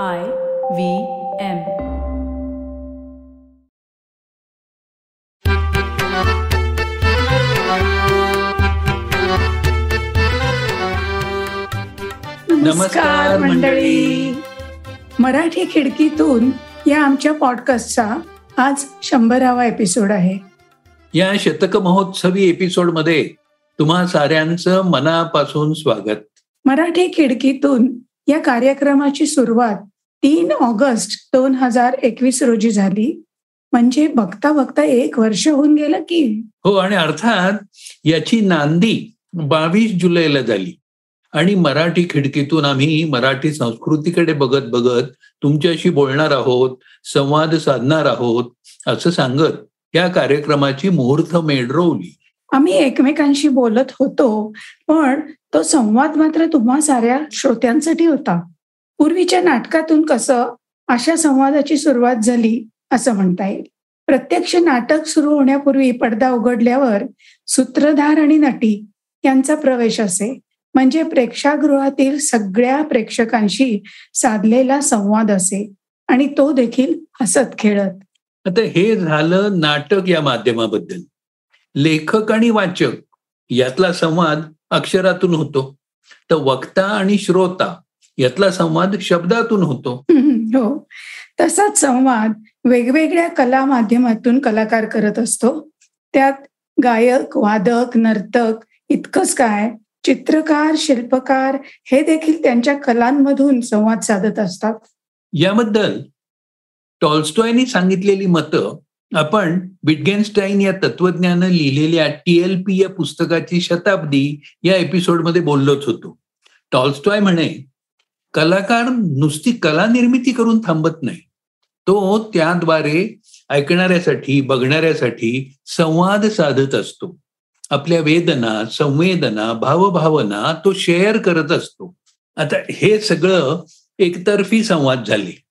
I V M. नमस्कार मंडळी. मराठी खिडकीतून या आमच्या पॉडकास्टचा आज शंभरावा एपिसोड आहे. या शतक महोत्सवी एपिसोडमध्ये तुम्हा साऱ्यांचं मनापासून स्वागत. मराठी खिडकीतून या कार्यक्रमाची सुरुवात तीन ऑगस्ट दोन हजार एकवीस रोजी झाली. म्हणजे बघता बघता एक वर्ष होऊन गेलं की. हो आणि अर्थात याची नांदी बावीस जुलैला झाली. आणि मराठी खिडकीतून आम्ही मराठी संस्कृतीकडे बघत बघत तुमच्याशी बोलणार आहोत संवाद साधणार आहोत असं सांगत या कार्यक्रमाची मुहूर्त मेढरवली. आम्ही एकमेकांशी बोलत होतो पण तो संवाद मात्र तुम्हा साऱ्या श्रोत्यांसाठी होता. पूर्वीच्या नाटकातून कसं अशा संवादाची सुरुवात झाली असं म्हणता येईल. प्रत्यक्ष नाटक सुरू होण्यापूर्वी पडदा उघडल्यावर सूत्रधार आणि नटी यांचा प्रवेश असे म्हणजे प्रेक्षागृहातील सगळ्या प्रेक्षकांशी साधलेला संवाद असे आणि तो देखील हसत खेळत. आता हे झालं नाटक या माध्यमाबद्दल. लेखक आणि वाचक यातला संवाद अक्षरातून होतो. तर वक्ता आणि श्रोता यातला संवाद शब्दातून होतो. हो. तसाच संवाद वेगवेगळ्या कला माध्यमातून कलाकार करत असतो. त्यात गायक वादक नर्तक इतकंच काय चित्रकार शिल्पकार हे देखील त्यांच्या कलांमधून संवाद साधत असतात. याबद्दल टॉल्स्टॉयनी सांगितलेली मतं आपण विटगेनस्टाईन या तत्वज्ञानं लिहिलेल्या टीएलपी या पुस्तकाची शताब्दी या एपिसोडमध्ये बोललोच होतो. टॉल्स्टॉय म्हणे कलाकार नुसती कला निर्मिती करून थांबत नाही. तो त्याद्वारे ऐकणाऱ्यासाठी बघणाऱ्यासाठी संवाद साधत असतो. आपल्या वेदना संवेदना भावभावना तो शेअर करत असतो. आता हे सगळं एकतर्फी संवाद झाले.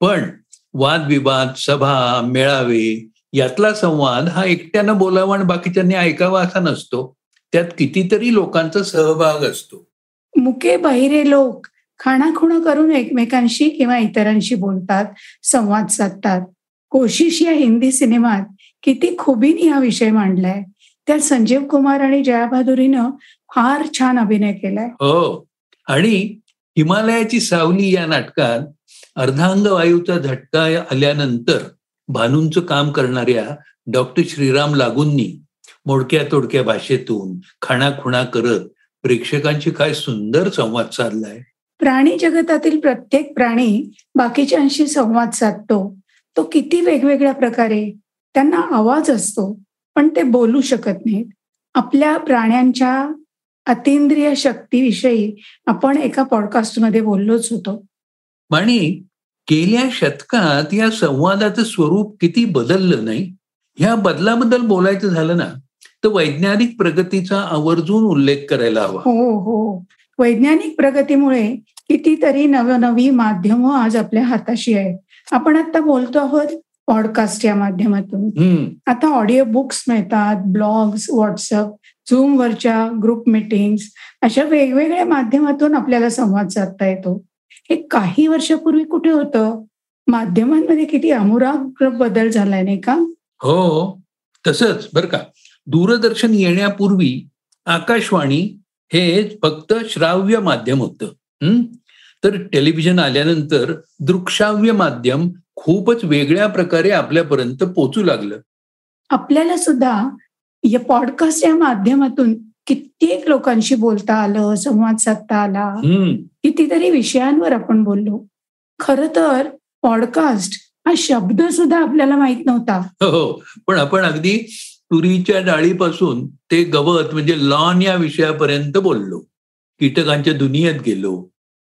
पण वादविवाद सभा मेळावे यातला संवाद हा एकट्यानं बोलावा आणि बाकीच्यांनी ऐकावा असा नसतो. त्यात कितीतरी लोकांचा सहभाग असतो. मुके बहिरे लोक खाणाखुणा करून एकमेकांशी किंवा इतरांशी बोलतात संवाद साधतात. कोशिश या हिंदी सिनेमात किती खुबीने हा विषय मांडलाय. त्यात संजीव कुमार आणि जयाबहादुरीनं फार छान अभिनय केलाय. हो. आणि हिमालयाची सावली या नाटकात अर्धांग वायूचा झटका आल्यानंतर भानूंचं काम करणाऱ्या डॉक्टर श्रीराम लागूंनी मोडक्या तोडक्या भाषेतून खाणाखुणा करत प्रेक्षकांशी काय सुंदर संवाद साधलाय. प्राणी जगतातील प्रत्येक प्राणी बाकीच्यांशी संवाद साधतो. तो किती वेगवेगळ्या प्रकारे त्यांना आवाज असतो पण ते बोलू शकत नाहीत. आपल्या प्राण्यांच्या अतिंद्रिय शक्तीविषयी आपण एका पॉडकास्टमध्ये बोललोच होतो. आणि गेल्या शतकात या संवादाचं स्वरूप किती बदललं नाही? ह्या बदलाबद्दल बोलायचं झालं ना तर वैज्ञानिक प्रगतीचा आवर्जून उल्लेख करायला हवा. हो हो. वैज्ञानिक प्रगतीमुळे कितीतरी नवनवी माध्यम आज आपल्या हाताशी आहेत. आपण आता बोलतो आहोत पॉडकास्ट या माध्यमातून. आता ऑडिओ बुक्स मिळतात ब्लॉग्स व्हॉट्सअप झूम वरच्या ग्रुप मिटिंग अशा वेगवेगळ्या माध्यमातून आपल्याला संवाद साधता येतो. हे काही वर्षापूर्वी कुठे होतं? माध्यमांमध्ये किती अमुराग्र बदल झालाय नाही का? हो तसंच बर का. दूरदर्शन येण्यापूर्वी आकाशवाणी हे फक्त श्राव्य माध्यम होतं. तर टेलिव्हिजन आल्यानंतर दृकश्राव्य माध्यम खूपच वेगळ्या प्रकारे आपल्यापर्यंत पोचू लागलं. आपल्याला सुद्धा या पॉडकास्ट या माध्यमातून कित्येक लोकांशी बोलता आलं संवाद साधता आला. कितीतरी विषयांवर आपण बोललो. खर तर पॉडकास्ट हा शब्द सुद्धा आपल्याला माहीत नव्हता. हो पण आपण अगदी तुरीच्या डाळीपासून ते गवत म्हणजे लॉन या विषयापर्यंत बोललो. कीटकांच्या दुनियेत गेलो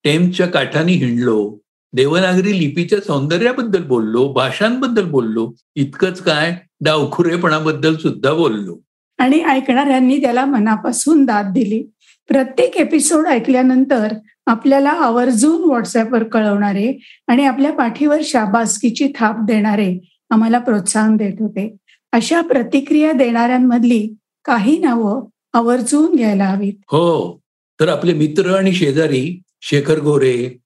टेम्सच्या काठाने हिंडलो देवनागरी लिपीच्या सौंदर्याबद्दल बोललो भाषांबद्दल बोललो इतकंच काय डावखुरेपणाबद्दल सुद्धा बोललो. आणि ऐकणाऱ्यांनी त्याला मनापासून दाद दिली. प्रत्येक एपिसोड ऐकल्यानंतर आपल्याला आवर्जून व्हॉट्सअपवर कळवणारे आणि आपल्या पाठीवर शाबासकीची थाप देणारे आम्हाला प्रोत्साहन देत होते. अशा प्रतिक्रिया देणाऱ्यांमधली काही नावं आवर्जून घ्यायला हवीत. हो तर आपले मित्र आणि शेजारी शेखर गोरे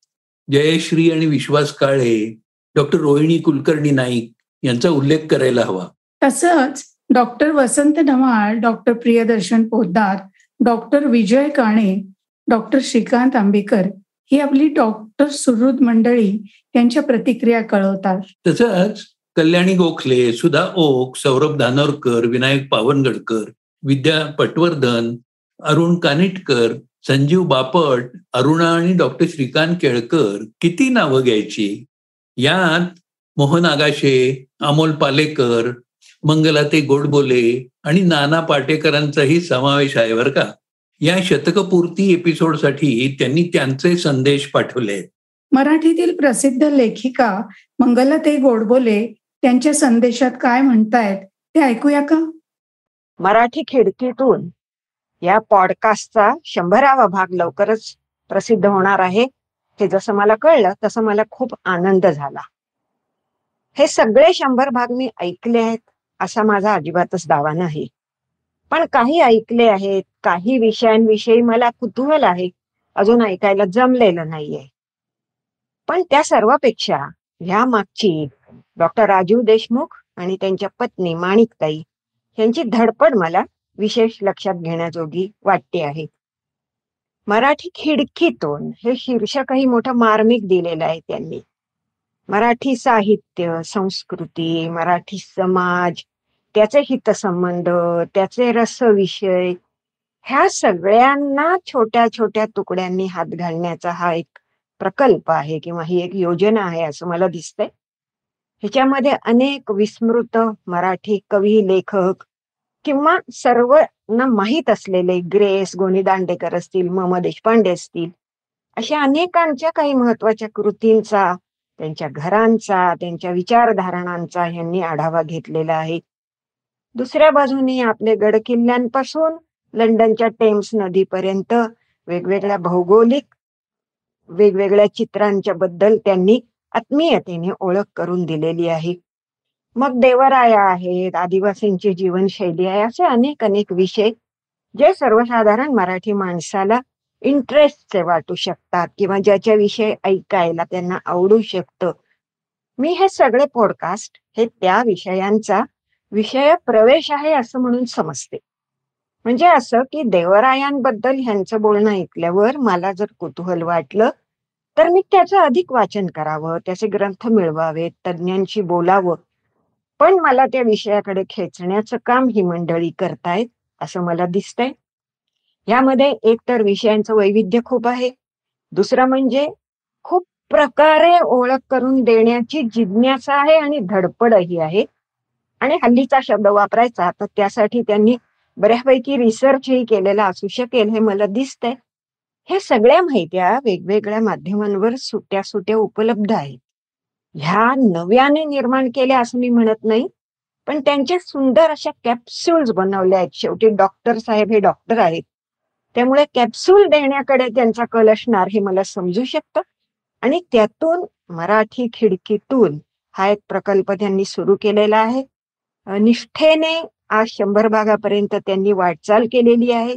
जयश्री आणि विश्वास काळे डॉक्टर रोहिणी कुलकर्णी नाईक यांचा उल्लेख करायला हवा. तसंच doctor Vasant Naval doctor Priyadarshan Poddar doctor Vijay Kane doctor Shrikant Ambekar ही आपली डॉक्टर सुहृद मंडळी त्यांच्या प्रतिक्रिया कळवतात. तसंच कल्याणी गोखले सुधा ओक सौरभ धानोरकर विनायक पावनगडकर विद्या पटवर्धन अरुण कानिटकर संजीव बापट अरुणा आणि डॉक्टर श्रीकांत केळकर किती नावं घ्यायची? यात मोहन आगाशे अमोल पालेकर मंगलाते गोडबोले आणि नाना पाटेकरांचाही समावेश आहे बरं का. या शतकपूर्ती एपिसोडसाठी त्यांनी त्यांचे संदेश पाठवले. मराठीतील प्रसिद्ध लेखिका मंगलते गोडबोले त्यांच्या संदेशात काय म्हणतायत ते ऐकूया का? मराठी खिडकीतून या पॉडकास्टचा शंभरावा भाग लवकरच प्रसिद्ध होणार आहे. हे जसं मला कळलं तसं मला खूप आनंद झाला. हे सगळे शंभर भाग मी ऐकले आहेत. असा माझा अजिबातच दावा नाही. पण काही ऐकले आहेत काही विषयांविषयी मला कुतूहल आहे अजून ऐकायला जमलेलं नाहीये. पण त्या सर्वापेक्षा ह्या मागची डॉक्टर राजीव देशमुख आणि त्यांच्या पत्नी माणिकताई यांची धडपड मला विशेष लक्षात घेण्याजोगी वाटते आहे. मराठी खिडकीतून हे शीर्षकही मोठं मार्मिक दिलेलं आहे त्यांनी. मराठी साहित्य संस्कृती मराठी समाज त्याचे हितसंबंध त्याचे रसविषय ह्या सगळ्यांना छोट्या छोट्या तुकड्यांनी हात घालण्याचा हा एक प्रकल्प आहे किंवा ही एक योजना आहे असं मला दिसतंय. ह्याच्यामध्ये अनेक विस्मृत मराठी कवी लेखक किंवा सर्वांना माहीत असलेले ग्रेस गोनी दांडेकर असतील मम देशपांडे असतील अशा अनेकांच्या काही महत्त्वाच्या कृतींचा त्यांच्या घरांचा त्यांच्या विचारधारणांचा यांनी आढावा घेतलेला आहे. दुसऱ्या बाजूने आपले गड किल्ल्यांपासून लंडनच्या टेम्स नदीपर्यंत वेगवेगळ्या भौगोलिक वेगवेगळ्या चित्रांच्या बद्दल त्यांनी आत्मीयतेने ओळख करून दिलेली आहे. मग देवराया आहेत आदिवासींची जीवनशैली आहे असे अनेक अनेक विषय जे सर्वसाधारण मराठी माणसाला इंटरेस्टचे वाटू शकतात किंवा ज्याच्याविषयी ऐकायला त्यांना आवडू शकतं. मी हे सगळे पॉडकास्ट हे त्या विषयांचा विषय प्रवेश आहे असं म्हणून समजते. म्हणजे असं की देवरायांबद्दल ह्यांचं बोलणं ऐकल्यावर मला जर कुतूहल वाटलं तर मी त्याचं अधिक वाचन करावं त्याचे ग्रंथ मिळवावेत तज्ज्ञांशी बोलावं. पण मला त्या विषयाकडे खेचण्याचं काम ही मंडळी करतायत असं मला दिसतंय. यामध्ये एक तर विषयांचं वैविध्य खूप आहे. दुसरं म्हणजे खूप प्रकारे ओळख करून देण्याची जिज्ञासा आहे आणि धडपडही आहे. आणि हल्लीचा शब्द वापरायचा तर त्यासाठी त्यांनी बऱ्यापैकी रिसर्चही केलेला असू शकेल हे मला दिसतंय. हे सगळ्या माहित्या वेगवेगळ्या माध्यमांवर सुट्या सुट्या उपलब्ध आहेत. ह्या नव्याने निर्माण केल्या असं मी म्हणत नाही पण त्यांच्या सुंदर अशा कॅप्सूल्स बनवल्या आहेत. शेवटी डॉक्टर साहेब हे डॉक्टर आहेत. त्यामुळे कॅप्सूल देण्याकडे त्यांचा कल असणार हे मला समजू शकतं. आणि त्यातून मराठी खिडकीतून हा एक प्रकल्प त्यांनी सुरू केलेला आहे. निष्ठेने आज शंभर भागापर्यंत त्यांनी वाटचाल केलेली आहे.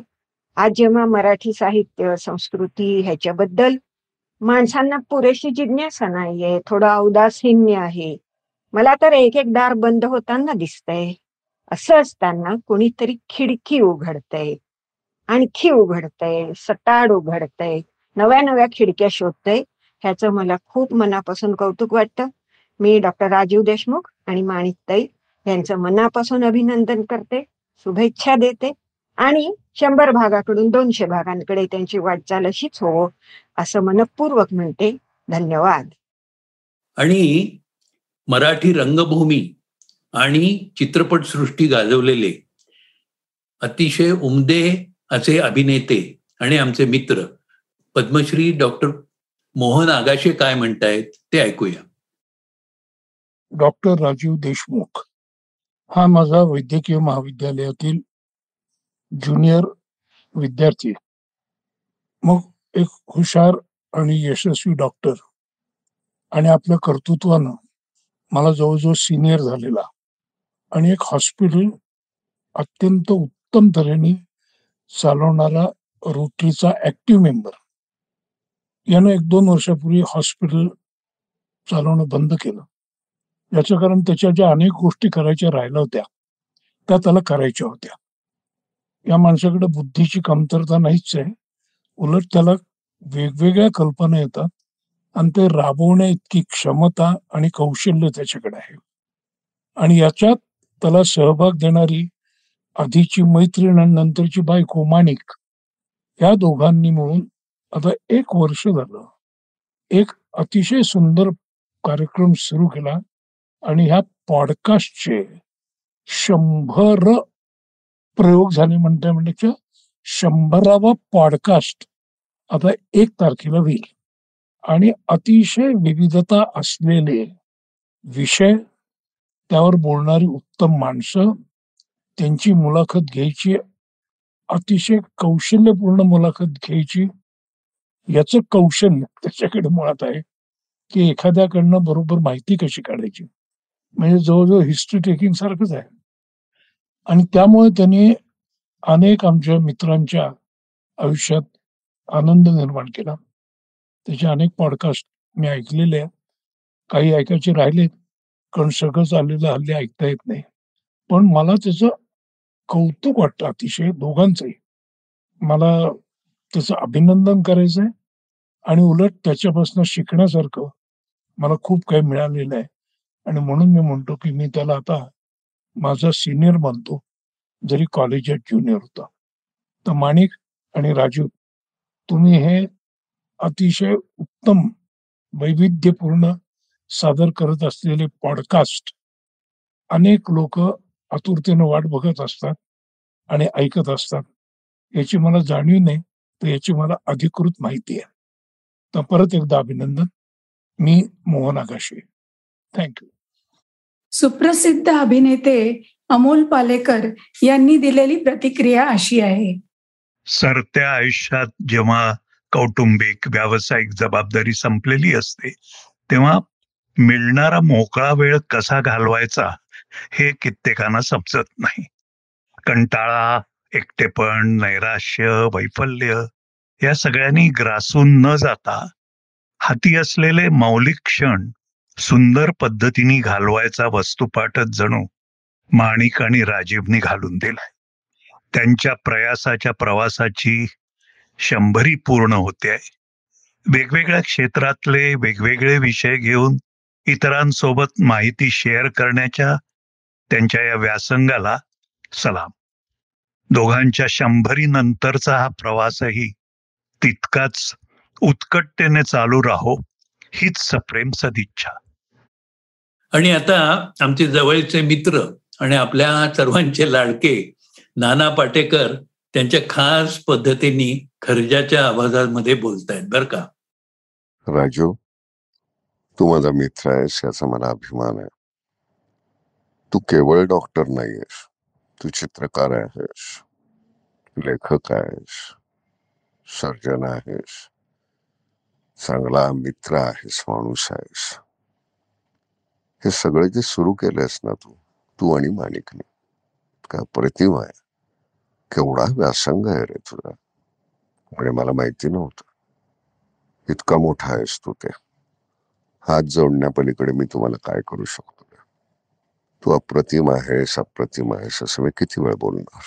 आज जेव्हा मराठी साहित्य संस्कृती ह्याच्याबद्दल माणसांना पुरेशी जिज्ञासा नाहीये थोडं औदासीन्य आहे. मला तर एक एक दार बंद होताना दिसतंय. असं असताना कोणीतरी खिडकी उघडतय. आणखी उघडतय सटाड उघडतय नव्या नव्या खिडक्या शोधतय ह्याचं मला खूप मनापासून कौतुक वाटतं. मी डॉक्टर राजीव देशमुख आणि माणिकताई यांचं मनापासून अभिनंदन करते शुभेच्छा देते आणि शंभर भागाकडून दोनशे भागांकडे त्यांची वाटचाल अशीच हो असं मनपूर्वक म्हणते. धन्यवाद. आणि मराठी रंगभूमी आणि चित्रपट सृष्टी गाजवलेले अतिशय उमदे असे अभिनेते आणि आमचे मित्र पद्मश्री डॉक्टर मोहन आगाशे काय म्हणतायत ते ऐकूया. डॉक्टर राजीव देशमुख. हा माझा वैद्यकीय महाविद्यालयातील ज्युनियर विद्यार्थी. मग एक हुशार आणि यशस्वी डॉक्टर आणि आपल्या कर्तृत्वानं मला जवळजवळ सिनियर झालेला आणि एक हॉस्पिटल अत्यंत उत्तम तऱ्हेने चालवणारा रोटरीचा ऍक्टिव्ह मेंबर यानं एक दोन वर्षापूर्वी हॉस्पिटल चालवणं बंद केलं. याचं कारण त्याच्या ज्या अनेक गोष्टी करायच्या राहिल्या होत्या त्या त्याला करायच्या होत्या. या माणसाकडे बुद्धीची कमतरता नाहीच आहे. उलट त्याला वेगवेगळ्या कल्पना येतात आणि ते राबवण्या इतकी क्षमता आणि कौशल्य त्याच्याकडे आहे. आणि याच्यात त्याला सहभाग देणारी आधीची मैत्रीण आणि नंतरची बायको माणिक या दोघांनी मिळून आता एक वर्ष झालं. एक अतिशय सुंदर कार्यक्रम सुरू केला. आणि ह्या पॉडकास्टचे शंभर प्रयोग झाले म्हणता म्हणजे शंभरावा पॉडकास्ट आता एक तारखेला होईल. आणि अतिशय विविधता असलेले विषय त्यावर बोलणारी उत्तम माणसं त्यांची मुलाखत घ्यायची अतिशय कौशल्यपूर्ण मुलाखत घ्यायची याचं कौशल्य त्याच्याकडे मुळात आहे की एखाद्याकडनं बरोबर माहिती कशी काढायची? म्हणजे जवळजवळ हिस्ट्री टेकिंग सारखंच आहे. आणि त्यामुळे त्यांनी अनेक आमच्या मित्रांच्या आयुष्यात आनंद निर्माण केला. त्याचे अनेक पॉडकास्ट मी ऐकलेले आहेत. काही ऐकायचे राहिलेत कारण सगळं चाललेलं हल्ली ऐकता येत नाही. पण मला त्याचं कौतुक वाटतं अतिशय दोघांचंही. मला त्याचं अभिनंदन करायचं आहे आणि उलट त्याच्यापासून शिकण्यासारखं मला खूप काही मिळालेलं आहे. आणि म्हणून मी म्हणतो की मी त्याला आता माझा सिनियर मानतो जरी कॉलेजात ज्युनियर होता. तर माणिक आणि राजू तुम्ही हे अतिशय उत्तम वैविध्यपूर्ण सादर करत असलेले पॉडकास्ट अनेक लोक आतुरतेनं वाट बघत असतात आणि ऐकत असतात. याची मला जाणीव नाही तर याची मला अधिकृत माहिती आहे. तर परत एकदा अभिनंदन. मी मोहन आकाशे थँक्यू सुप्रसिद्ध अभिनेते अमोल पालेकर यांनी दिलेली प्रतिक्रिया अशी आहे. सरत्या आयुष्यात जेव्हा कौटुंबिक व्यावसायिक जबाबदारी संपलेली असते तेव्हा मिळणारा मोकळा वेळ कसा घालवायचा हे कित्येकांना समजत नाही. कंटाळा एकटेपण नैराश्य वैफल्य या सगळ्यांनी ग्रासून न जाता हाती असलेले मौलिक क्षण सुंदर पद्धतीने घालवायचा वस्तुपाठच जणू माणिक आणि राजीवनी घालून दिलाय. त्यांच्या प्रयासाच्या प्रवासाची शंभरी पूर्ण होते. आहे वेगवेगळ्या क्षेत्रातले वेगवेगळे विषय घेऊन इतरांसोबत माहिती शेअर करण्याच्या त्यांच्या या व्यासंगाला सलाम. दोघांच्या शंभरी नंतरचा हा प्रवासही तितकाच उत्कटतेने चालू राहो हीच सप्रेम सदिच्छा. आणि आता आमचे जवळचे मित्र आणि आपल्या सर्वांचे लाडके नाना पाटेकर त्यांच्या खास पद्धतीने खर्जाच्या आवाजामध्ये बोलतायत बर का? राजू तू माझा मित्र आहेस याचा मला अभिमान आहे. तू केवळ डॉक्टर नाहीयेस तू चित्रकार आहेस लेखक आहेस सर्जन आहेस चांगला मित्र आहेस माणूस आहेस. हे सगळे जे सुरू केलंयस ना तू तू आणि माणिकने का प्रतिमा आहे? केवढा व्यासंग आहे रे तुझा. म्हणजे मला माहिती नव्हतं. इतका मोठा आहेस तू ते. हात जोडण्यापलीकडे मी तुम्हाला काय करू शकतो तू अप्रतिम आहेस अप्रतिम आहेस असं मी किती वेळ बोलणार?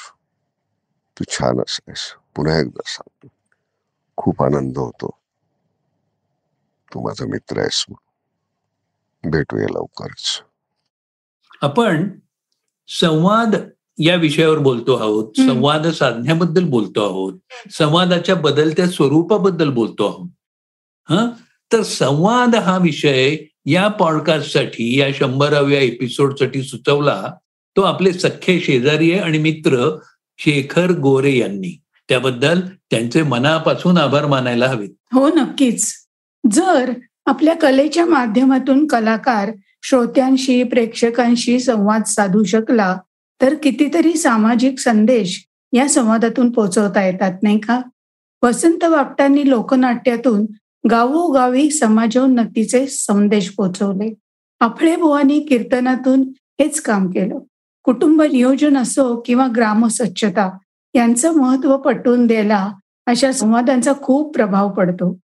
तू छान आहेस पुन्हा एकदा सांगतो. खूप आनंद होतो. तू माझा मित्र आहेस मग भेटूया लवकरच. आपण संवाद या विषयावर बोलतो आहोत. संवाद साधण्याबद्दल बोलतो आहोत. संवादाच्या बदलत्या स्वरूपाबद्दल बोलतो आहोत. हा? तर संवाद हा विषय या पॉडकास्टसाठी या शंभराव्या एपिसोडसाठी सुचवला तो आपले सख्खे शेजारी आहे आणि मित्र शेखर गोरे यांनी. त्याबद्दल त्यांचे मनापासून आभार मानायला हवेत. हो नक्कीच. जर आपल्या कलेच्या माध्यमातून कलाकार श्रोत्यांशी प्रेक्षकांशी संवाद साधू शकला तर कितीतरी सामाजिक संदेश या संवादातून पोचवता येतात नाही का? वसंत बापटांनी लोकनाट्यातून गावोगावी समाजोन्नतीचे संदेश पोचवले. आफळे बुवानी कीर्तनातून हेच काम केलं. कुटुंब नियोजन असो किंवा ग्राम स्वच्छता यांचं महत्त्व पटवून द्यायला अशा संवादांचा खूप प्रभाव पडतो.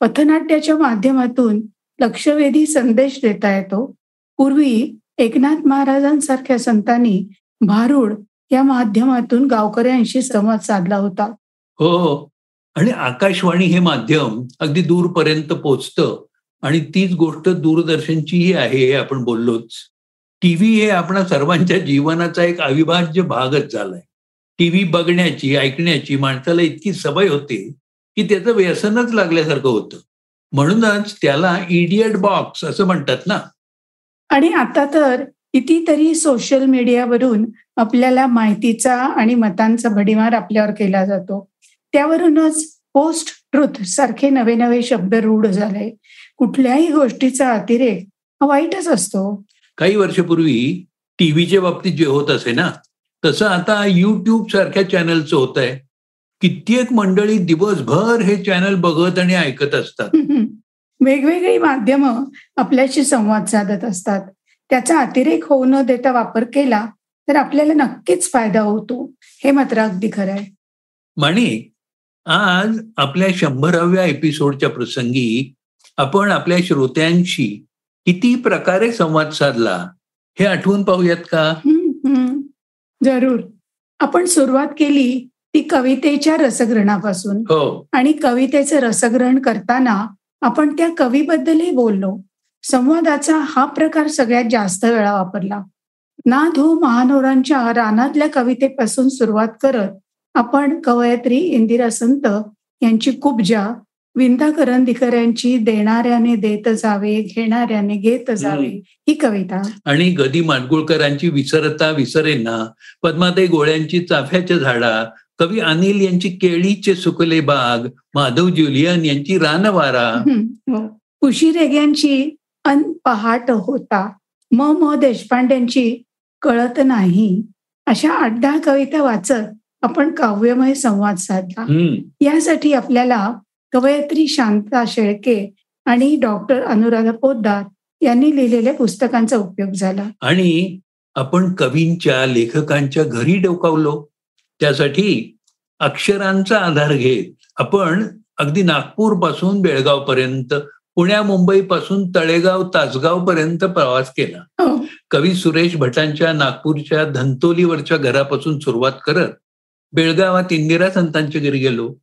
पथनाट्याच्या माध्यमातून लक्षवेधी संदेश देता येतो. पूर्वी एकनाथ महाराजांसारख्या संतांनी भारूड या माध्यमातून गावकऱ्यांशी संवाद साधला होता. हो, हो आणि आकाशवाणी हे माध्यम अगदी दूरपर्यंत पोचतं आणि तीच गोष्ट दूरदर्शनचीही आहे हे आपण बोललोच. टीव्ही हे आपणा सर्वांच्या जीवनाचा एक अविभाज्य भागच झालाय. टीव्ही बघण्याची ऐकण्याची माणसाला इतकी सवय होते की त्याचं व्यसनच लागल्यासारखं होतं. म्हणूनच त्याला इडियट बॉक्स असं म्हणतात ना. आणि आता तर कितीतरी सोशल मीडियावरून आपल्याला माहितीचा आणि मतांचा भडीमार आपल्यावर केला जातो. त्यावरूनच पोस्ट ट्रुथ सारखे नवे नवे शब्द रूढ झाले. कुठल्याही गोष्टीचा अतिरेक हा वाईटच असतो. काही वर्षापूर्वी टीव्हीच्या बाबतीत जे होत असे ना तसं आता युट्यूब सारख्या चॅनलचं होत आहे कित्येक मंडळी दिवसभर हे चॅनल बघत आणि ऐकत असतात. वेगवेगळी माध्यमं आपल्याशी संवाद साधत असतात. त्याचा अतिरेक होऊ न देता वापर केला तर आपल्याला नक्कीच फायदा होतो. हे मात्र अगदी खरं आहे. माणिक आज आपल्या शंभराव्या एपिसोडच्या प्रसंगी आपण आपल्या श्रोत्यांशी किती प्रकारे संवाद साधला हे आठवून पाहूयात का? जरूर. आपण सुरुवात केली ती कवितेच्या रसग्रहणापासून. हो. आणि कवितेचं रसग्रहण करताना आपण त्या कवीबद्दलही बोललो. संवादाचा हा प्रकार सगळ्यात जास्त वेळा वापरला. नाद हो महानोरांच्या रानातल्या कवितेपासून सुरुवात करत आपण कवयत्री इंदिरा संत यांची कुबजा विंदा करंदीकर यांची देणाऱ्याने देत जावे घेणाऱ्याने घेत जावे ही कविता. आणि गदी माडगुळकरांची विसरता विसरेना पद्माताई गोळ्यांची चाफ्याच्या झाडा कवी अनिल यांची केळीचे सुकले बाग माधव ज्युलियन यांची रानवारा. कुशी रेग्यांची अन पहाट होता. म म देशपांड्यांची कळत नाही. अशा आठ दहा कविता वाचत आपण काव्यमय संवाद साधला. यासाठी आपल्याला कवयत्री शांता शेळके आणि डॉक्टर अनुराधा पोद्दार यांनी लिहिलेल्या पुस्तकांचा उपयोग झाला. आणि आपण कवींच्या लेखकांच्या घरी डोकावलो. त्यासाठी अक्षरांचा आधार घेत आपण अगदी नागपूरपासून बेळगाव पर्यंत पुण्या मुंबई पासून तळेगाव तासगाव पर्यंत प्रवास केला. कवी सुरेश भटांच्या नागपूरच्या धंतोलीवरच्या घरापासून सुरुवात करत बेळगावात इंदिरा संतांच्या घरी गेलो.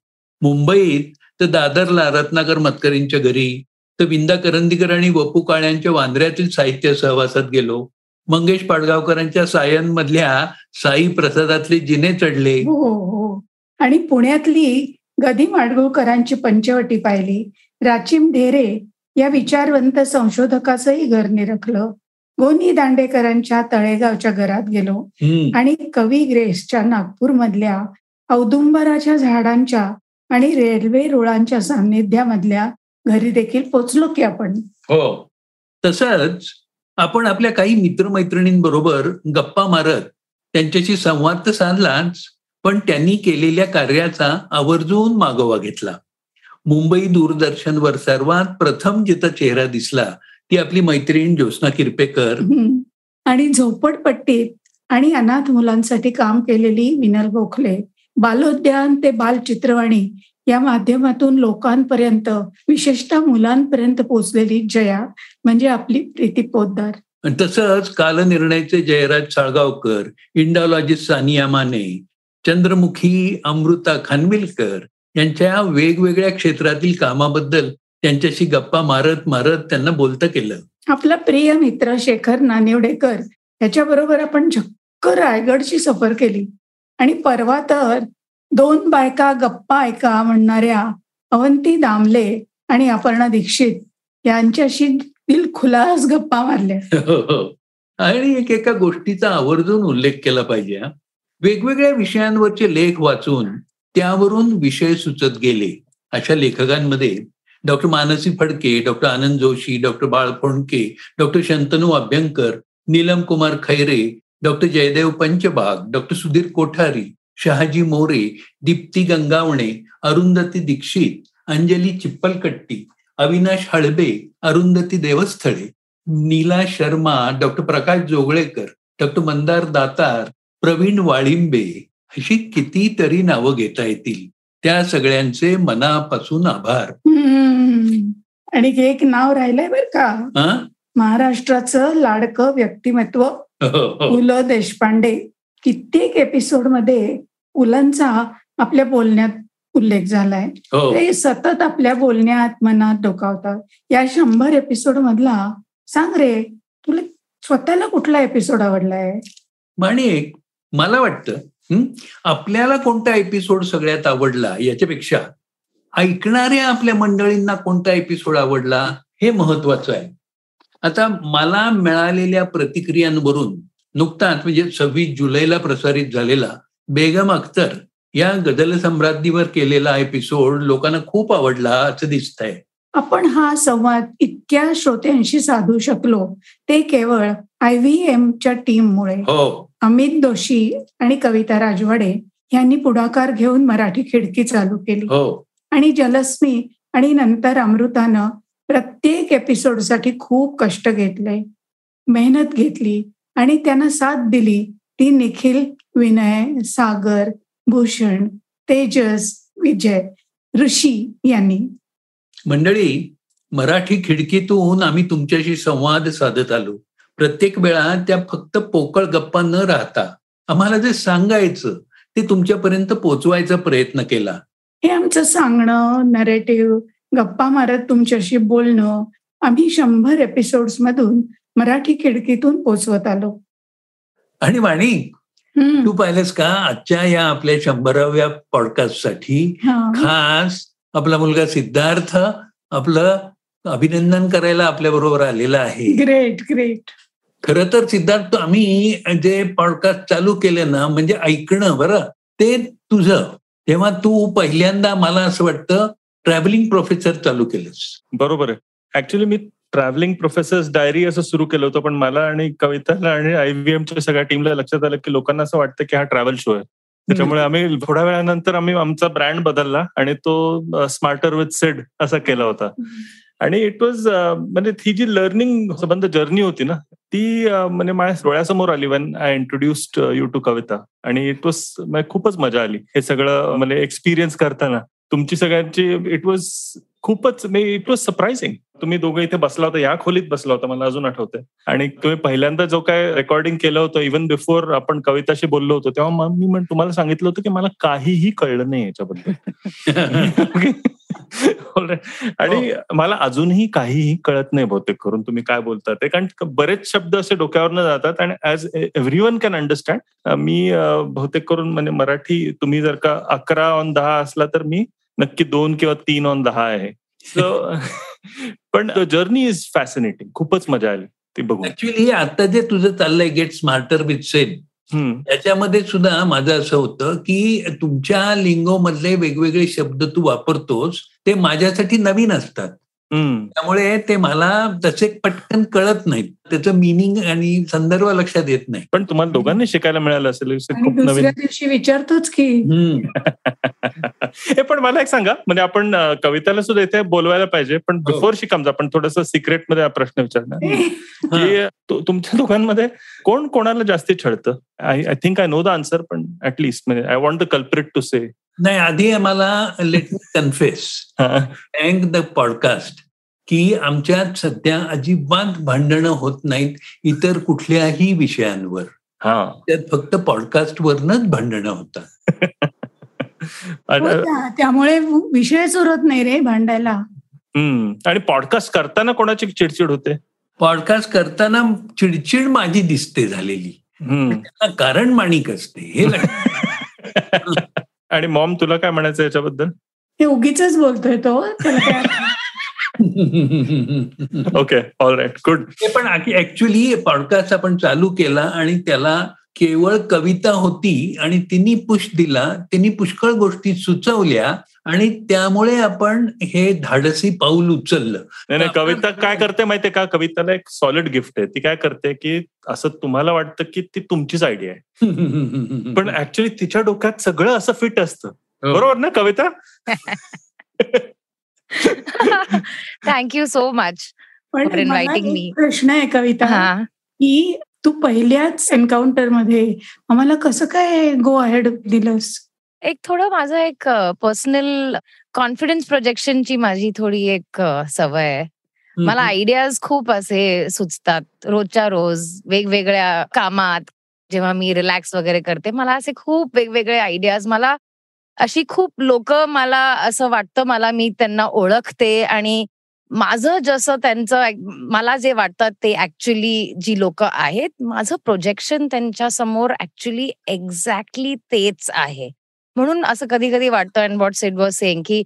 मुंबईत तर दादरला रत्नाकर मतकरींच्या घरी तर विंदा करंदीकर आणि वपू काळ्यांच्या वांद्र्यातील साहित्य सहवासात गेलो. मंगेश पाडगावकरांच्या सायन मधल्या साई प्रसादातले जिने चढले. हो हो. आणि पुण्यातली गदी माडगुळकरांची पंचवटी पाहिली. राचिम ढेरे या विचारवंत संशोधकाचंही घर निरखलं. गोनी दांडेकरांच्या तळेगावच्या घरात गेलो. आणि कवी ग्रेसच्या नागपूर मधल्या औदुंबराच्या झाडांच्या आणि रेल्वे रुळांच्या सान्निध्यामधल्या घरी देखील पोचलो की आपण. हो. तसंच आपण आपल्या काही मित्रमैत्रिणींबरोबर गप्पा मारत त्यांच्याशी संवाद तर साधलाच. पण त्यांनी केलेल्या कार्याचा आवर्जून मागोवा घेतला. मुंबई दूरदर्शनवर सर्वात प्रथम जिथं चेहरा दिसला ती आपली मैत्रीण ज्योत्स्ना किरपेकर. आणि झोपडपट्टीत आणि अनाथ मुलांसाठी काम केलेली मिनल गोखले. बालोद्यान ते बालचित्रवाणी या माध्यमातून लोकांपर्यंत विशेषतः मुलांपर्यंत पोचलेली जया म्हणजे आपली प्रीती पोद्दार तसंच कालनिर्णयचे जयराज साळगावकर इंडॉलॉजिस्ट सानिया माने चंद्रमुखी अमृता खानविलकर यांच्या वेगवेगळ्या क्षेत्रातील कामाबद्दल त्यांच्याशी गप्पा मारत मारत त्यांना बोलतं केलं. आपला प्रिय मित्र शेखर नानिवडेकर याच्याबरोबर आपण झक्क रायगडची सफर केली. आणि परवा तर दोन बायका गप्पा ऐका म्हणणाऱ्या अवंती दामले आणि अपर्णा दीक्षित यांच्याशी दिल खुलास गप्पा मारल्या. आणि एक एका गोष्टीचा आवर्जून उल्लेख केला पाहिजे वेगवेगळ्या विषयांवरचे लेख वाचून त्यावरून विषय सुचत गेले. अशा लेखकांमध्ये doctor Mansi Phadke doctor Anand Joshi doctor Bal Phondke doctor Shantanu Abhyankar Neelam Kumar Khaire doctor Jaydev Panchbag doctor Sudhir Kothari Shahaji More Deepti Gangavane Arundhati Dixit Anjali Chippalkatti Avinash Halbe Arundhati Devasthale Neela Sharma doctor Prakash Joglekar doctor Mandar Datar Pravin Walimbe अशी कितीतरी नावं घेता येतील. त्या सगळ्यांचे मनापासून आभार. आणि एक नाव राहिलंय बर का? महाराष्ट्राचं लाडकं व्यक्तिमत्व हो, हो. पु ल देशपांडे. कित्येक एपिसोडमध्ये पुलंचा आपल्या बोलण्यात उल्लेख झालाय. हो. ते सतत आपल्या बोलण्यात मनात डोकावतात. या शंभर एपिसोड मधला सांग रे तुला स्वतःला कुठला एपिसोड आवडलाय? माणिक मला वाटतं आपल्याला कोणता एपिसोड सगळ्यात आवडला याच्यापेक्षा ऐकणाऱ्या आपल्या मंडळींना कोणता एपिसोड आवडला हे महत्वाचं आहे. आता मला मिळालेल्या प्रतिक्रियांवरून नुकताच म्हणजे सव्वीस जुलैला प्रसारित झालेला बेगम अख्तर या गझल सम्राज्ञीवर केलेला एपिसोड लोकांना खूप आवडला असं दिसतंय. आपण हा संवाद इतक्या श्रोत्यांशी साधू शकलो ते केवळ आय व्ही एमच्या टीममुळे. हो. अमित दोशी आणि कविता राजवाडे यांनी पुढाकार घेऊन मराठी खिडकी चालू केली. हो. आणि जलस्मी आणि नंतर अमृतानं प्रत्येक एपिसोडसाठी खूप कष्ट घेतले मेहनत घेतली आणि त्यांना साथ दिली. ती निखिल विनय सागर भूषण तेजस विजय ऋषी यांनी. मंडळी मराठी खिडकीतून आम्ही तुमच्याशी संवाद साधत आलो प्रत्येक वेळा त्या फक्त पोकळ गप्पा न राहता आम्हाला जे सांगायचं ते तुमच्यापर्यंत पोचवायचा प्रयत्न केला हे आमचं सांगणं नरेटिव्ह गप्पा मारत तुमच्याशी बोलणं आम्ही शंभर एपिसोड्स मधून मराठी खिडकीतून पोचवत आलो आणि वाणी. तू पाहिलंस का आजच्या या आपल्या शंभराव्या पॉडकास्टसाठी हा. खास आपला मुलगा सिद्धार्थ आपलं अभिनंदन करायला आपल्या बरोबर आलेला आहे. ग्रेट ग्रेट खरं तर सिद्धार्थ आम्ही जे पॉडकास्ट चालू केले ना म्हणजे ऐकणं बरं ते तुझं. तेव्हा तू पहिल्यांदा मला असं वाटतं ट्रॅव्हलिंग प्रोफेसर चालू केलंस. बरोबर आहे. ऍक्च्युली मी ट्रॅव्हलिंग प्रोफेसर्स डायरी असं सुरू केलं होतं पण मला आणि कविताला आणि आयव्हीएमच्या सगळ्या टीमला लक्षात आलं की लोकांना असं वाटतं की हा ट्रॅव्हल शो आहे. त्याच्यामुळे आम्ही थोड्या वेळानंतर आम्ही आमचा ब्रँड बदलला आणि तो स्मार्टर विथ सेड असा केला होता. आणि इट वॉज म्हणजे ही जी लर्निंग संबंध जर्नी होती ना ती म्हणजे माझ्या डोळ्यासमोर आली when I introduced you to Kavita आणि इट वॉज म्हणजे खूपच मजा आली. हे सगळं म्हणजे एक्सपिरियन्स करताना. तुमची सगळ्यांची इट वॉज खूपच इट वॉज सरप्राइझिंग तुम्ही दोघं इथे बसला होता या खोलीत बसला होता मला अजून आठवतंय. आणि तुम्ही पहिल्यांदा जो काय रेकॉर्डिंग केलं होतं इव्हन बिफोर आपण कविताशी बोललो होतो तेव्हा मग मी म्हण- तुम्हाला सांगितलं होतं की मला काहीही कळलं नाही याच्याबद्दल. आणि मला अजूनही काहीही कळत नाही बहुतेक करून तुम्ही काय बोलता ते कारण बरेच शब्द असे डोक्यावरनं जातात आणि as everyone can understand मी बहुतेक करून म्हणजे मराठी तुम्ही जर का अकरा ऑन दहा असला तर मी नक्की दोन किंवा तीन ऑन दहा आहे. सो पण जर्नी इज फॅसिनेटिंग खूपच मजा आली ती बघून ऍक्च्युली आता जे तुझं चाललंय गेट स्मार्टर विथ सेल. त्याच्यामध्ये सुद्धा माझं असं होतं की तुमच्या लिंगो मधले वेगवेगळे शब्द तू वापरतोस ते माझ्यासाठी नवीन असतात. त्यामुळे ते मला तसे पटकन कळत नाहीत. त्याचं मिनिंग आणि संदर्भ लक्षात येत नाही. पण तुम्हाला दोघांनी शिकायला मिळालं असेल खूप नवीन. दिवशी विचारतोच की. हम्म. हे पण मला एक सांगा म्हणजे आपण कविताला सुद्धा इथे बोलवायला पाहिजे पण हो. बिफोर शी कम्स आपण थोडस सिक्रेटमध्ये हा प्रश्न विचारणार. की तु- तुमच्या दोघांमध्ये कोण कोणाला जास्ती छळतं? I I think I know the answer पण ऍटलिस्ट म्हणजे I want the culprit to say नाही आधी आम्हाला let me confess thank the podcast की आमच्यात सध्या अजिबात भांडणं होत नाहीत इतर कुठल्याही विषयांवर. हा. त्यात फक्त पॉडकास्टवरनच भांडणं होतात. हो त्यामुळे विषयच उरत नाही रे भांडायला. हम्म. आणि पॉडकास्ट करताना कोणाची चिडचिड होते? पॉडकास्ट करताना चिडचिड माझी दिसते झालेली. कारण माणिक असते हे आणि मॉम तुला काय म्हणायचं याच्याबद्दल? हे उगीच बोलतोय तो. ओके ऑल राईट गुड ते पण ऍक्च्युली पॉडकास्ट आपण चालू केला आणि त्याला केवळ कविता होती आणि तिने पुश दिला तिने पुष्कळ गोष्टी सुचवल्या आणि त्यामुळे आपण हे धाडसी पाऊल उचललं. नाही नाही कविता काय करते माहितीये का? कविताला एक सॉलिड गिफ्ट आहे. ती काय करते की असं तुम्हाला वाटतं की ती तुमचीच आयडिया आहे. पण ऍक्च्युली तिच्या डोक्यात सगळं असं फिट असतं. हो. बरोबर ना Kavita? Thank you so much पण For मला inviting एक me. प्रश्न आहे कविता. हा. की तू पहिल्याच एन्काउंटरमध्ये आम्हाला कसं काय गो अहेड दिलंस? एक थोडं माझं एक पर्सनल कॉन्फिडन्स प्रोजेक्शनची माझी थोडी एक सवय आहे. मला आयडियाज खूप असे सुचतात रोजच्या रोज वेगवेगळ्या कामात. जेव्हा मी रिलॅक्स वगैरे करते मला असे खूप वेगवेगळे आयडियाज मला अशी खूप लोक मला असं वाटतं मला मी त्यांना ओळखते आणि माझं जसं त्यांचं मला जे वाटतं ते ऍक्च्युली जी लोक आहेत माझं प्रोजेक्शन त्यांच्यासमोर ऍक्च्युली एक्झॅक्टली तेच आहे. म्हणून असं कधी कधी वाटतं and what set was saying की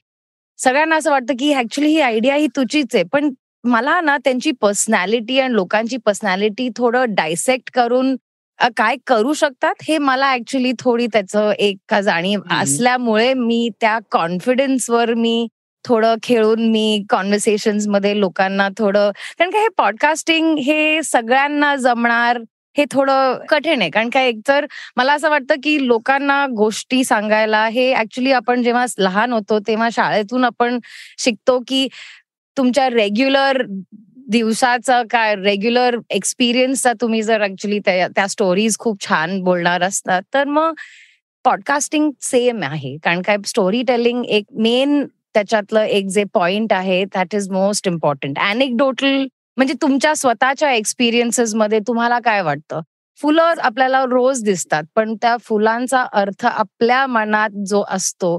सगळ्यांना असं वाटतं की ऍक्च्युली ही आयडिया ही तुझीच आहे. पण मला ना त्यांची पर्सनॅलिटी आणि लोकांची पर्सनॅलिटी थोडं डायसेक्ट करून काय करू शकतात हे मला ऍक्च्युली थोडी त्याचं एक का जाणीव. असल्यामुळे मी त्या कॉन्फिडन्सवर मी थोडं खेळून मी कॉन्व्हर्सेशनमध्ये लोकांना थोडं कारण का हे पॉडकास्टिंग हे सगळ्यांना जमणार हे थोडं कठीण आहे कारण काय एकतर मला असं वाटतं की लोकांना गोष्टी सांगायला हे ऍक्च्युली आपण जेव्हा लहान होतो तेव्हा शाळेतून आपण शिकतो की तुमच्या रेग्युलर दिवसाचा काय रेग्युलर एक्सपिरियन्सचा तुम्ही जर ऍक्च्युली त्या स्टोरीज खूप छान बोलणार असतात तर मग पॉडकास्टिंग सेम आहे. कारण काय स्टोरी टेलिंग एक मेन त्याच्यातलं एक जे पॉइंट आहे that is most important anecdotal म्हणजे तुमच्या स्वतःच्या एक्सपिरियन्सेस मध्ये तुम्हाला काय वाटतं? फुलं आपल्याला रोज दिसतात पण त्या फुलांचा अर्थ आपल्या मनात जो असतो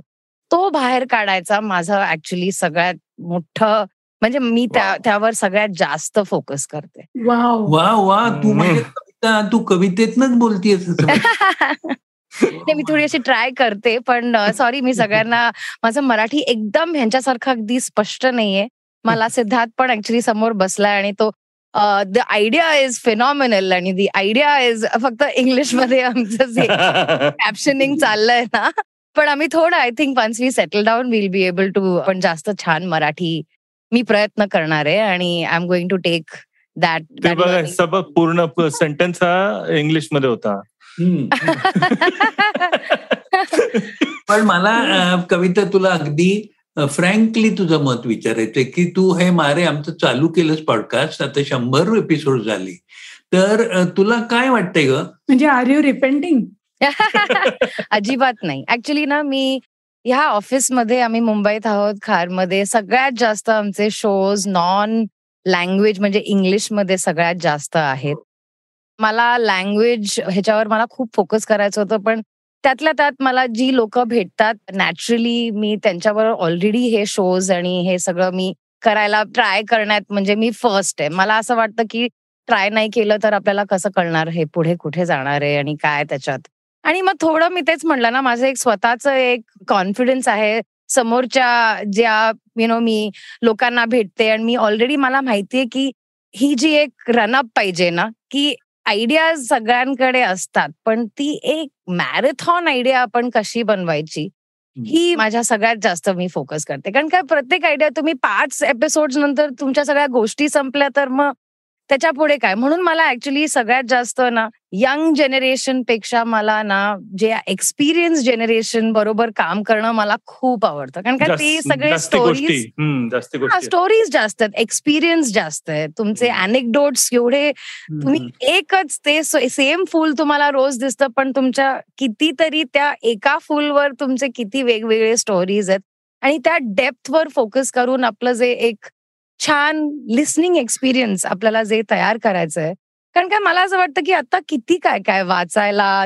तो बाहेर काढायचा माझं ऍक्च्युली सगळ्यात मोठं म्हणजे मी त्या त्यावर सगळ्यात जास्त फोकस करते. वाव. वा वा तू म्हणजे. कविता तू कवितेतनच. नाही, मी थोडी अशी ट्राय करते पण सॉरी मी सगळ्यांना माझं मराठी एकदम ह्यांच्यासारखं अगदी स्पष्ट नाहीये. मला सिद्धार्थ पण ऍक्च्युली समोर बसलाय आणि तो द आयडिया इज फिनॉमिनल आणि दी आयडिया इज फक्त इंग्लिशमध्ये आमचं जे कॅप्शनिंग चाललंय ना. पण आम्ही थोडं I think once we settle down will be able to पण जास्त छान मराठी मी प्रयत्न करणार आहे आणि I am going to take that पूर्ण सेंटेन्स हा इंग्लिशमध्ये होता. पण मला कविता तुला अगदी फ्रँकली तुझं मत विचारायचंय की तू हे मारे आमचं चालू केलंस पॉडकास्ट आता शंभर एपिसोड झाली. तर तुला काय वाटतंय ग? म्हणजे आर यू रिपेंटिंग अजिबात नाही. ऍक्च्युली ना मी ह्या ऑफिसमध्ये आम्ही मुंबईत आहोत खारमध्ये. सगळ्यात जास्त आमचे शोज नॉन लँग्वेज म्हणजे इंग्लिशमध्ये सगळ्यात जास्त आहेत. मला लँग्वेज ह्याच्यावर मला खूप फोकस करायचं होतं पण त्यातल्या त्यात मला जी लोक भेटतात नॅचरली मी त्यांच्याबरोबर ऑलरेडी हे शोज आणि हे सगळं मी करायला ट्राय करण्यात म्हणजे मी फर्स्ट आहे. मला असं वाटतं की ट्राय नाही केलं तर आपल्याला कसं कळणार? हे पुढे कुठे जाणार आहे आणि काय त्याच्यात? आणि मग थोडं मी तेच म्हणलं ना माझं एक स्वतःचं एक कॉन्फिडन्स आहे. समोरच्या ज्या यु नो मी लोकांना भेटते आणि मी ऑलरेडी मला माहितीये की ही जी एक रनअप पाहिजे ना की आयडिया सगळ्यांकडे असतात पण ती एक मॅरेथॉन आयडिया आपण कशी बनवायची ही माझ्या सगळ्यात जास्त मी फोकस करते. कारण काय प्रत्येक आयडिया तुम्ही पाच एपिसोड नंतर तुमच्या सगळ्या गोष्टी संपल्या तर मग त्याच्या पुढे काय? म्हणून मला ऍक्च्युली सगळ्यात जास्त ना यंग जनरेशनपेक्षा मला ना जे एक्सपिरियन्स जनरेशन बरोबर काम करणं मला खूप आवडतं. कारण का ते सगळे स्टोरीज स्टोरीज जास्त आहेत. एक्सपिरियन्स जास्त आहे तुमचे अनेक्डोट्स एवढे तुम्ही एकच ते सेम फुल तुम्हाला रोज दिसतं पण तुमच्या कितीतरी त्या एका फुलवर तुमचे किती वेगवेगळे स्टोरीज आहेत. आणि त्या डेप्थवर फोकस करून आपलं जे एक छान लिसनिंग एक्सपिरियन्स आपल्याला जे तयार करायचं आहे कारण काय मला असं वाटतं की आता किती काय काय वाचायला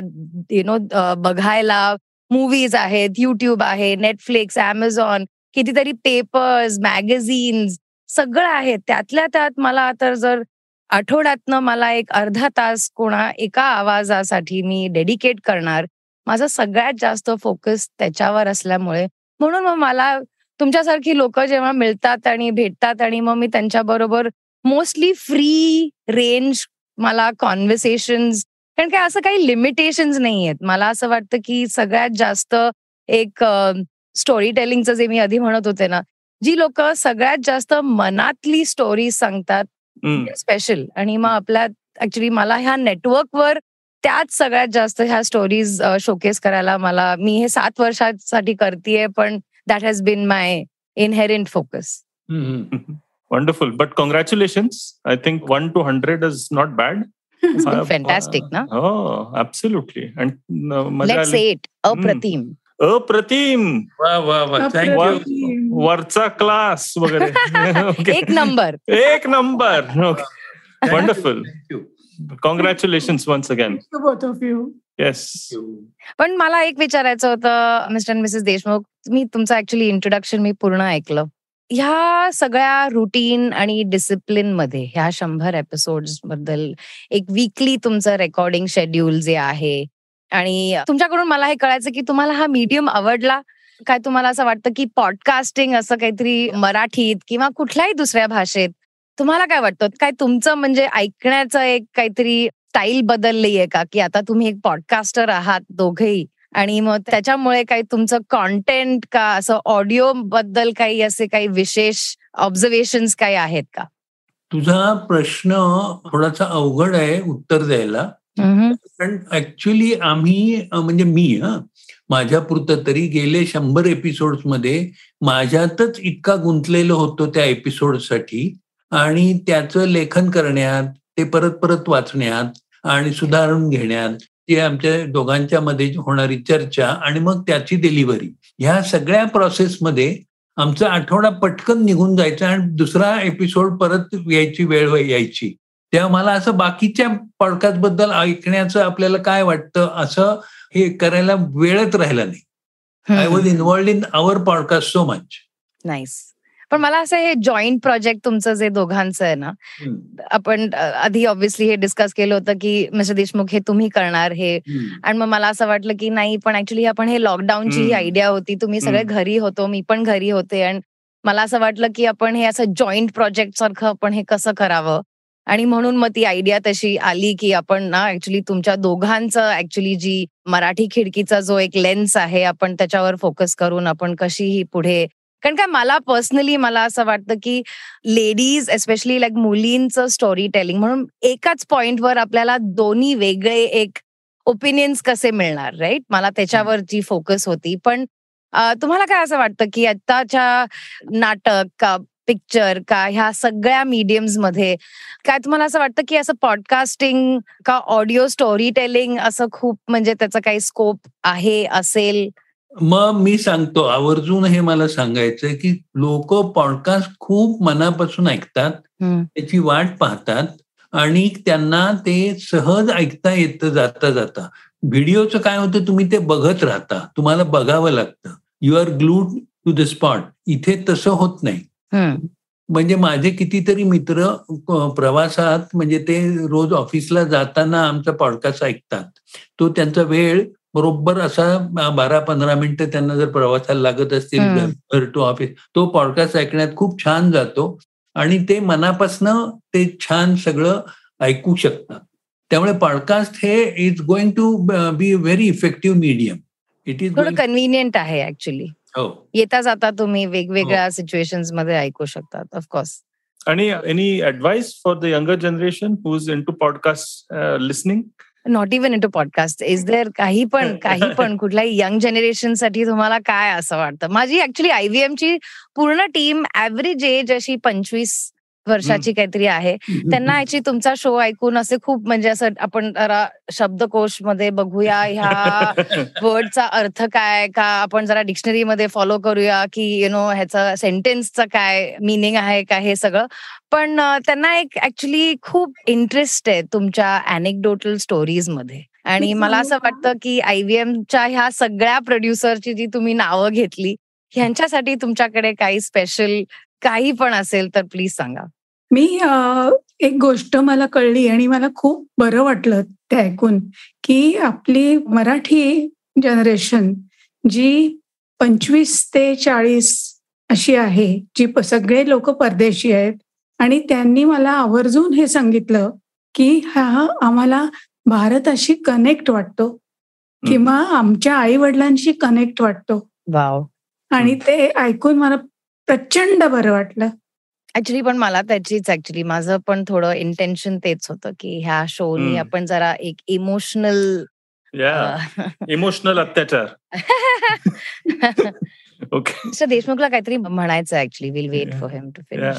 यु नो बघायला मूवीज आहेत युट्यूब आहे नेटफ्लिक्स अमेझॉन कितीतरी पेपर्स मॅगझिन्स सगळं आहे त्यातल्या त्यात मला तर जर आठवड्यातनं मला एक अर्धा तास कोणा एका आवाजासाठी मी डेडिकेट करणार माझा सगळ्यात जास्त फोकस त्याच्यावर असल्यामुळे. म्हणून मग मला तुमच्यासारखी लोक जेव्हा मिळतात आणि भेटतात आणि मग मी त्यांच्या बरोबर मोस्टली फ्री रेंज मला कॉन्व्हर्सेशन्स कारण काय असं काही लिमिटेशन्स नाही आहेत मला असं वाटतं की सगळ्यात जास्त एक स्टोरी टेलिंगचं जे मी आधी म्हणत होते ना जी लोक सगळ्यात जास्त मनातली स्टोरी सांगतात. स्पेशल आणि मग आपल्या ऍक्च्युली मला ह्या नेटवर्कवर त्याच सगळ्यात जास्त ह्या स्टोरीज शोकेस करायला मला मी हे सात वर्षासाठी करतेय पण That has been my inherent focus hmm. Wonderful but congratulations I think one two hundred is not bad fantastic, ना? हो ऍब्सोल्युटली आणि न- मजा लेट्स आली एट अप्रतिम अप्रतिम वा वा वा थँक्यू अप्रतिम. वरचा क्लास वगैरे Okay. एक नंबर एक number wonderful congratulations once again To both of you. Yes पण मला एक विचारायचं होतं मिस्टर अँड मिसेस देशमुख मी तुमचं ऍक्च्युली इंट्रोडक्शन मी पूर्ण ऐकलं. ह्या सगळ्या रुटीन आणि डिसिप्लिनमध्ये ह्या शंभर एपिसोडबद्दल एक वीकली तुमचं रेकॉर्डिंग शेड्यूल जे आहे आणि तुमच्याकडून मला हे कळायचं की तुम्हाला हा मीडियम आवडला? काय तुम्हाला असं वाटतं की पॉडकास्टिंग असं काहीतरी मराठीत किंवा कुठल्याही दुसऱ्या भाषेत तुम्हाला काय वाटतं? काय तुमचं म्हणजे ऐकण्याचं एक काहीतरी स्टाईल बदलली आहे का? की आता तुम्ही एक पॉडकास्टर आहात दोघेही आणि मग त्याच्यामुळे काही तुमचं कॉन्टेंट का असं ऑडिओ बद्दल काही असे काही विशेष ऑब्झर्वेशन काही आहेत का? तुझा प्रश्न थोडासा अवघड आहे उत्तर द्यायला. पण ऍक्च्युली आम्ही म्हणजे मी हा माझ्या पुरतं तरी गेले शंभर एपिसोडमध्ये माझ्यातच इतका गुंतलेलो होतो त्या एपिसोडसाठी आणि त्याचं लेखन करण्यात ते परत परत वाचण्यात आणि सुधारून घेण्यात ते आमच्या दोघांच्या मध्ये होणारी चर्चा आणि मग त्याची डिलिव्हरी ह्या सगळ्या प्रोसेसमध्ये आमचा आठवडा पटकन निघून जायचा आणि दुसरा एपिसोड परत यायची वेळ यायची. तेव्हा मला असं बाकीच्या पॉडकास्टबद्दल ऐकण्याचं आपल्याला काय वाटतं असं हे करायला वेळच राहिला नाही. I was involved in our podcast so much nice पण मला असं हे जॉईंट प्रोजेक्ट तुमचं जे दोघांचं आहे ना आपण आधी ऑब्व्हियसली हे डिस्कस केलं होतं की मिस्टर देशमुख हे तुम्ही करणार हे. आणि मग मला असं वाटलं की नाही पण ऍक्च्युली आपण हे लॉकडाऊनची ही. आयडिया होती तुम्ही सगळे. घरी होतो मी पण घरी होते. आणि मला असं वाटलं की आपण हे असं जॉईंट प्रोजेक्ट सारखं आपण हे कसं करावं? आणि म्हणून मग ती आयडिया तशी आली की आपण ना ऍक्च्युली तुमच्या दोघांचं ऍक्च्युली जी मराठी खिडकीचा जो एक लेन्स आहे आपण त्याच्यावर फोकस करून आपण कशीही पुढे कारण काय मला पर्सनली मला असं वाटतं की लेडीज एस्पेशली लाईक मुलींचं स्टोरी टेलिंग म्हणून एकाच पॉइंटवर आपल्याला दोन्ही वेगळे एक ओपिनियन्स कसे मिळणार राईट मला त्याच्यावरची फोकस होती. पण तुम्हाला काय असं वाटतं की आत्ताच्या नाटक का पिक्चर का ह्या सगळ्या मीडियम्समध्ये काय तुम्हाला असं वाटतं की असं पॉडकास्टिंग का ऑडिओ स्टोरी टेलिंग असं खूप म्हणजे त्याचा काही स्कोप आहे असेल? मग मी सांगतो आवर्जून हे मला सांगायचंय की लोक पॉडकास्ट खूप मनापासून ऐकतात. त्याची वाट पाहतात आणि त्यांना ते सहज ऐकता येतं जाता जाता. व्हिडिओचं काय होतं तुम्ही ते बघत राहता तुम्हाला बघावं लागतं. You are glued to the spot इथे तसं होत नाही. म्हणजे माझे कितीतरी मित्र प्रवासात म्हणजे ते रोज ऑफिसला जाताना आमचा पॉडकास्ट ऐकतात. तो त्यांचा वेळ बरोबर असा बारा पंधरा मिनिटं त्यांना जर प्रवासाला लागत असतील. घर टू ऑफिस तो पॉडकास्ट ऐकण्यात खूप छान जातो आणि ते मनापासनं ते छान सगळं ऐकू शकतात. त्यामुळे पॉडकास्ट हे is going to be very effective medium it is थोडं कन्व्हिनियंट आहे ऍक्च्युली हो. येता जाता तुम्ही वेगवेगळ्या सिच्युएशनमध्ये ऐकू शकतात ऑफकोर्स आणि any advice for the younger generation who is into podcast listening not even into podcast is there काही पण काही पण कुठल्याही यंग जनरेशनसाठी तुम्हाला काय असं वाटतं? माझी ऍक्च्युली आयव्हीएम ची पूर्ण टीम ऍव्हरेज एज अशी पंचवीस वर्षाची काहीतरी आहे. त्यांना ह्याची तुमचा शो ऐकून असे खूप म्हणजे असं आपण जरा शब्दकोशमध्ये बघूया ह्या वर्डचा अर्थ काय? का आपण जरा डिक्शनरी मध्ये फॉलो करूया की यु नो ह्याचं सेंटेन्सचं काय मिनिंग आहे का हे सगळं? पण त्यांना एक ऍक्च्युली खूप इंटरेस्ट आहे तुमच्या अनेक्डोटल स्टोरीजमध्ये. आणि मी मला असं सांगू का? वाटतं की आयव्हीएमच्या ह्या सगळ्या प्रोड्युसरची जी तुम्ही नावं घेतली ह्यांच्यासाठी तुमच्याकडे काही स्पेशल काही पण असेल तर प्लीज सांगा. मी एक गोष्ट मला कळली आणि मला खूप बरं वाटलं ते ऐकून की आपली मराठी जनरेशन जी पंचवीस ते चाळीस अशी आहे जी सगळे लोक परदेशी आहेत आणि त्यांनी मला आवर्जून हे सांगितलं की हा आम्हाला भारताशी कनेक्ट वाटतो किंवा आमच्या आई वडिलांशी कनेक्ट वाटतो. वाव. आणि ते ऐकून मला प्रचंड बरं वाटलं. ऍक्च्युली पण मला त्याचीच ऍक्च्युली माझं पण थोडं इंटेन्शन तेच होतं की ह्या शोनी. आपण जरा एक इमोशनल या इमोशनल अत्याचार. ओके देशमुखला काहीतरी म्हणायचं actually will wait for him to finish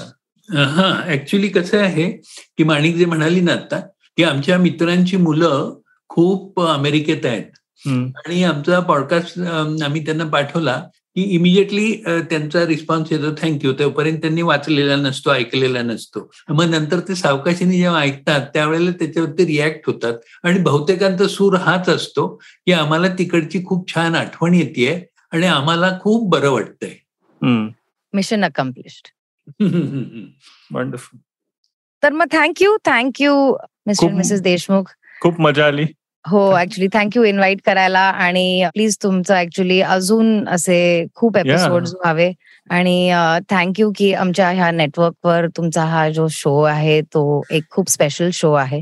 हा. ऍक्च्युली कसं आहे की माणिक जे म्हणाली ना आता की आमच्या मित्रांची मुलं खूप अमेरिकेत आहेत. आणि आमचा पॉडकास्ट आम्ही त्यांना पाठवला की इमिजिएटली त्यांचा रिस्पॉन्स येतो थँक्यू तोपर्यंत त्यांनी वाचलेला नसतो ऐकलेला नसतो. मग नंतर ते सावकाशीने जेव्हा ऐकतात त्यावेळेला त्याच्यावरती रिॲक्ट होतात. आणि बहुतेकांचा सूर हाच असतो की आम्हाला तिकडची खूप छान आठवण येते आणि आम्हाला खूप बरं वाटतंय. मिशन अकम्प्लिश्ड वंडरफुल तर मग thank you thank you mister missus Deshmukh. खूप मजा आली. हो ऍक्च्युली थँक्यू इन्व्हाइट करायला आणि प्लीज तुमचं ऍक्च्युली अजून असे खूप एपिसोड व्हावे. आणि थँक्यू की आमच्या ह्या नेटवर्कवर तुमचा हा जो शो आहे तो एक खूप स्पेशल शो आहे.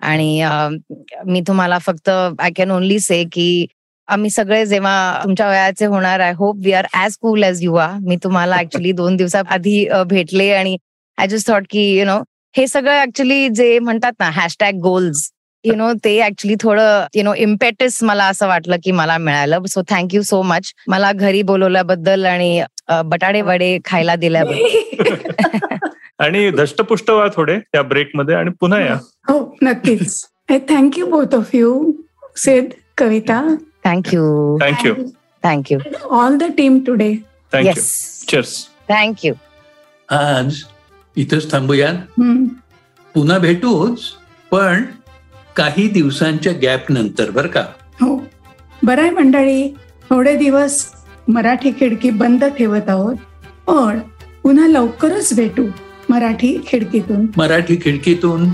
आणि मी तुम्हाला फक्त आय कॅन ओनली से की आम्ही सगळे जेव्हा तुमच्या वयाचे होणार I hope we are as cool as you are मी तुम्हाला ऍक्च्युली दोन दिवसाआधी भेटले आणि आय जस्ट थॉट की यु नो हे सगळं ऍक्च्युली जे म्हणतात ना हॅशटॅग गोल्स यु नो ते ऍक्च्युली थोडं यु नो इम्पेटस मला असं वाटलं की मला मिळालं. सो थँक्यू सो मच मला घरी बोलवल्याबद्दल आणि अ, बटाटे वडे खायला दिल्याबद्दल. आणि धष्टपुष्ट व्हा थोडे या ब्रेकमध्ये आणि पुन्हा या. हो नक्कीच. Thank you both of you said Kavita thank you thank you thank you all the team today thank you yes cheers thank you आज इथंच थांबूया. पुन्हा भेटूच पण काही दिवसांच्या गॅप नंतर बरं का? हो. बरं आहे मंडळी थोडे दिवस मराठी खिडकी बंद ठेवत आहोत पण पुन्हा लवकरच भेटू मराठी खिडकीतून. मराठी खिडकीतून?